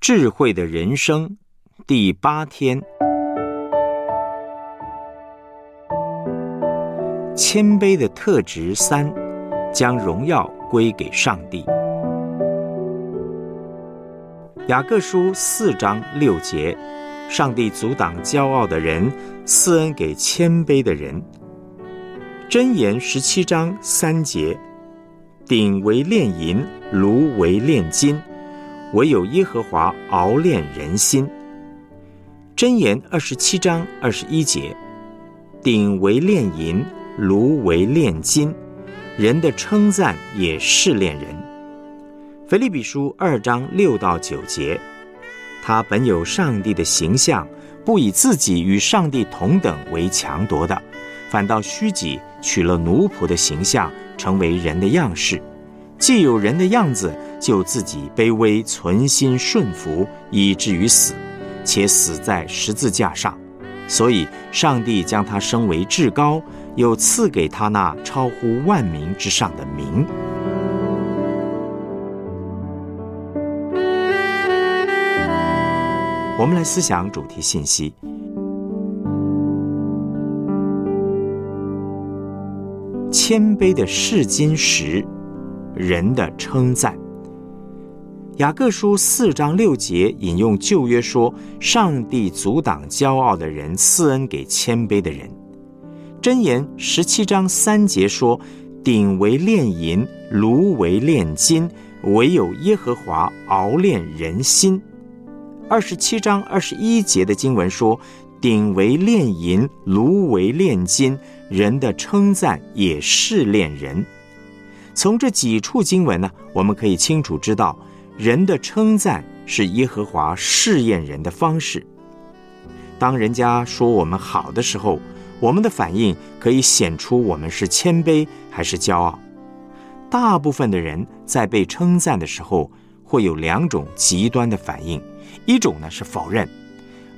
智慧的人生第八天，谦卑的特质三，将荣耀归给上帝。雅各书四章六节，上帝阻挡骄傲的人，赐恩给谦卑的人。箴言十七章三节，鼎为炼银，炉为炼金，唯有耶和华熬炼人心。箴言二十七章二十一节，鼎为炼银，炉为炼金，人的称赞也试炼人。腓立比书二章六到九节，他本有上帝的形象，不以自己与上帝同等为强夺的，反倒虚己，取了奴仆的形象，成为人的样式。既有人的样子，就自己卑微，存心顺服，以至于死，且死在十字架上。所以，上帝将他升为至高，又赐给他那超乎万民之上的名。我们来思想主题信息：谦卑的试金石，人的称赞。雅各书四章六节引用旧约说：“上帝阻挡骄傲的人，赐恩给谦卑的人。”箴言十七章三节说：“鼎为炼银，炉为炼金，唯有耶和华熬炼人心。”二十七章二十一节的经文说：“鼎为炼银，炉为炼金，人的称赞也是炼人。”从这几处经文呢，我们可以清楚知道，人的称赞是耶和华试验人的方式。当人家说我们好的时候，我们的反应可以显出我们是谦卑还是骄傲。大部分的人在被称赞的时候，会有两种极端的反应。一种呢是否认，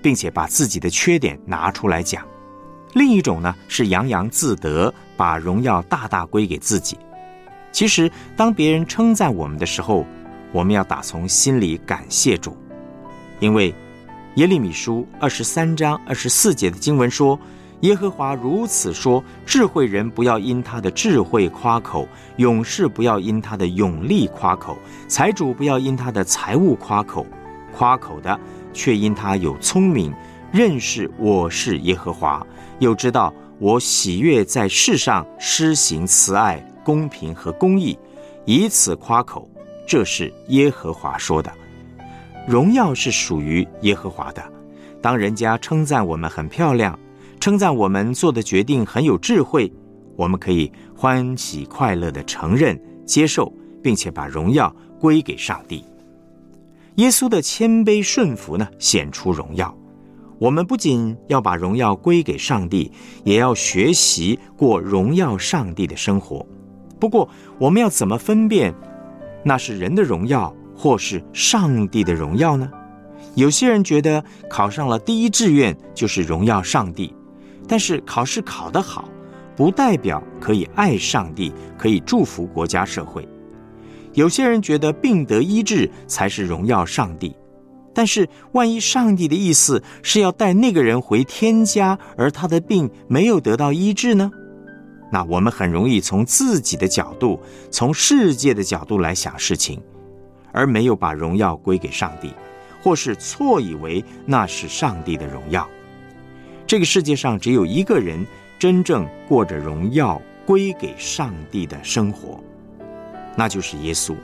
并且把自己的缺点拿出来讲；另一种呢是洋洋自得，把荣耀大大归给自己。其实，当别人称赞我们的时候，我们要打从心里感谢主，因为耶利米书二十三章二十四节的经文说：“耶和华如此说：智慧人不要因他的智慧夸口，勇士不要因他的勇力夸口，财主不要因他的财物夸口。”夸口的，却因他有聪明，认识我是耶和华，又知道我喜悦在世上施行慈爱、公平和公义，以此夸口。这是耶和华说的。荣耀是属于耶和华的。当人家称赞我们很漂亮，称赞我们做的决定很有智慧，我们可以欢喜快乐的承认、接受，并且把荣耀归给上帝。耶稣的谦卑顺服呢，显出荣耀。我们不仅要把荣耀归给上帝，也要学习过荣耀上帝的生活。不过，我们要怎么分辨那是人的荣耀，或是上帝的荣耀呢？有些人觉得考上了第一志愿就是荣耀上帝，但是考试考得好，不代表可以爱上帝，可以祝福国家社会。有些人觉得病得医治才是荣耀上帝，但是万一上帝的意思是要带那个人回天家，而他的病没有得到医治呢？那我们很容易从自己的角度、从世界的角度来想事情，而没有把荣耀归给上帝，或是错以为那是上帝的荣耀。这个世界上只有一个人真正过着荣耀归给上帝的生活。那就是耶稣。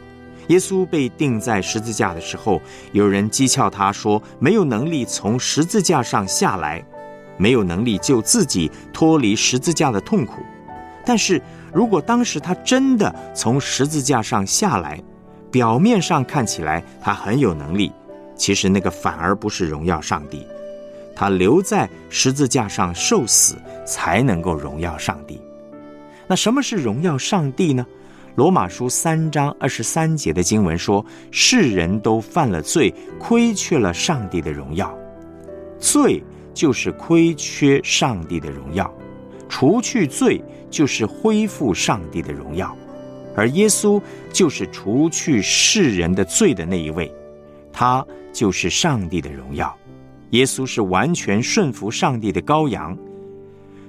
耶稣被钉在十字架的时候，有人讥诮他说：“没有能力从十字架上下来，没有能力救自己脱离十字架的痛苦。”但是如果当时他真的从十字架上下来，表面上看起来他很有能力，其实那个反而不是荣耀上帝。他留在十字架上受死，才能够荣耀上帝。那什么是荣耀上帝呢？罗马书三章二十三节的经文说：“世人都犯了罪，亏缺了上帝的荣耀。罪就是亏缺上帝的荣耀，除去罪就是恢复上帝的荣耀。而耶稣就是除去世人的罪的那一位，他就是上帝的荣耀。耶稣是完全顺服上帝的羔羊。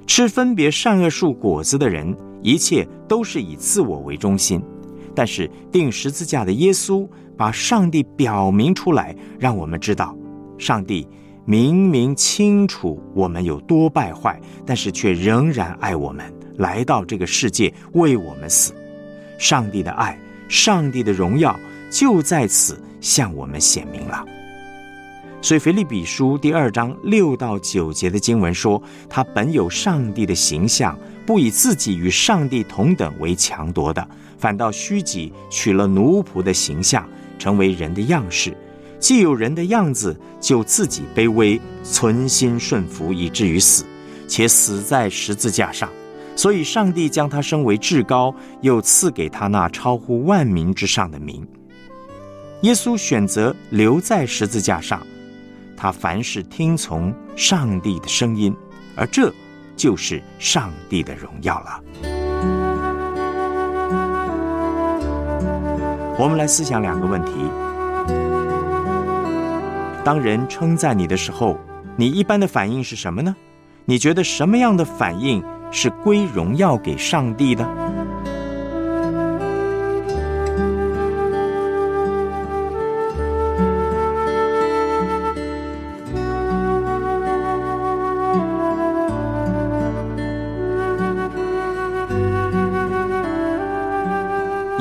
吃分别善恶树果子的人，一切都是以自我为中心。但是钉十字架的耶稣，把上帝表明出来，让我们知道，上帝明明清楚我们有多败坏，但是却仍然爱我们，来到这个世界为我们死。上帝的爱，上帝的荣耀，就在此向我们显明了。所以，腓立比书第二章六到九节的经文说：“他本有上帝的形象，不以自己与上帝同等为强夺的，反倒虚己，取了奴仆的形象，成为人的样式。既有人的样子，就自己卑微，存心顺服，以至于死，且死在十字架上。所以，上帝将他升为至高，又赐给他那超乎万民之上的名。耶稣选择留在十字架上。”他凡事听从上帝的声音，而这就是上帝的荣耀了。我们来思想两个问题：当人称赞你的时候，你一般的反应是什么呢？你觉得什么样的反应是归荣耀给上帝的？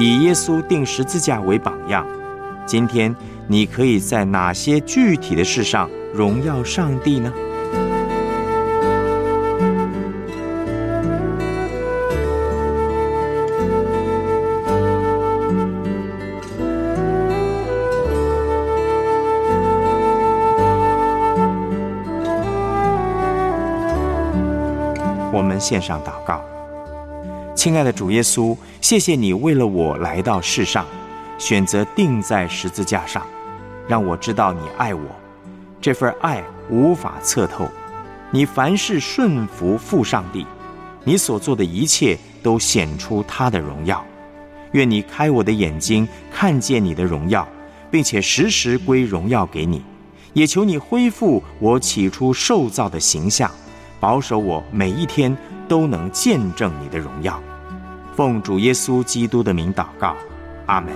以耶稣定十字架为榜样，今天你可以在哪些具体的事上荣耀上帝呢？献上祷告。亲爱的主耶稣，谢谢你为了我来到世上，选择钉在十字架上，让我知道你爱我。这份爱无法测透。你凡事顺服父上帝，你所做的一切都显出他的荣耀。愿你开我的眼睛，看见你的荣耀，并且时时归荣耀给你。也求你恢复我起初受造的形象，保守我每一天都能见证你的荣耀。奉主耶稣基督的名祷告，阿门。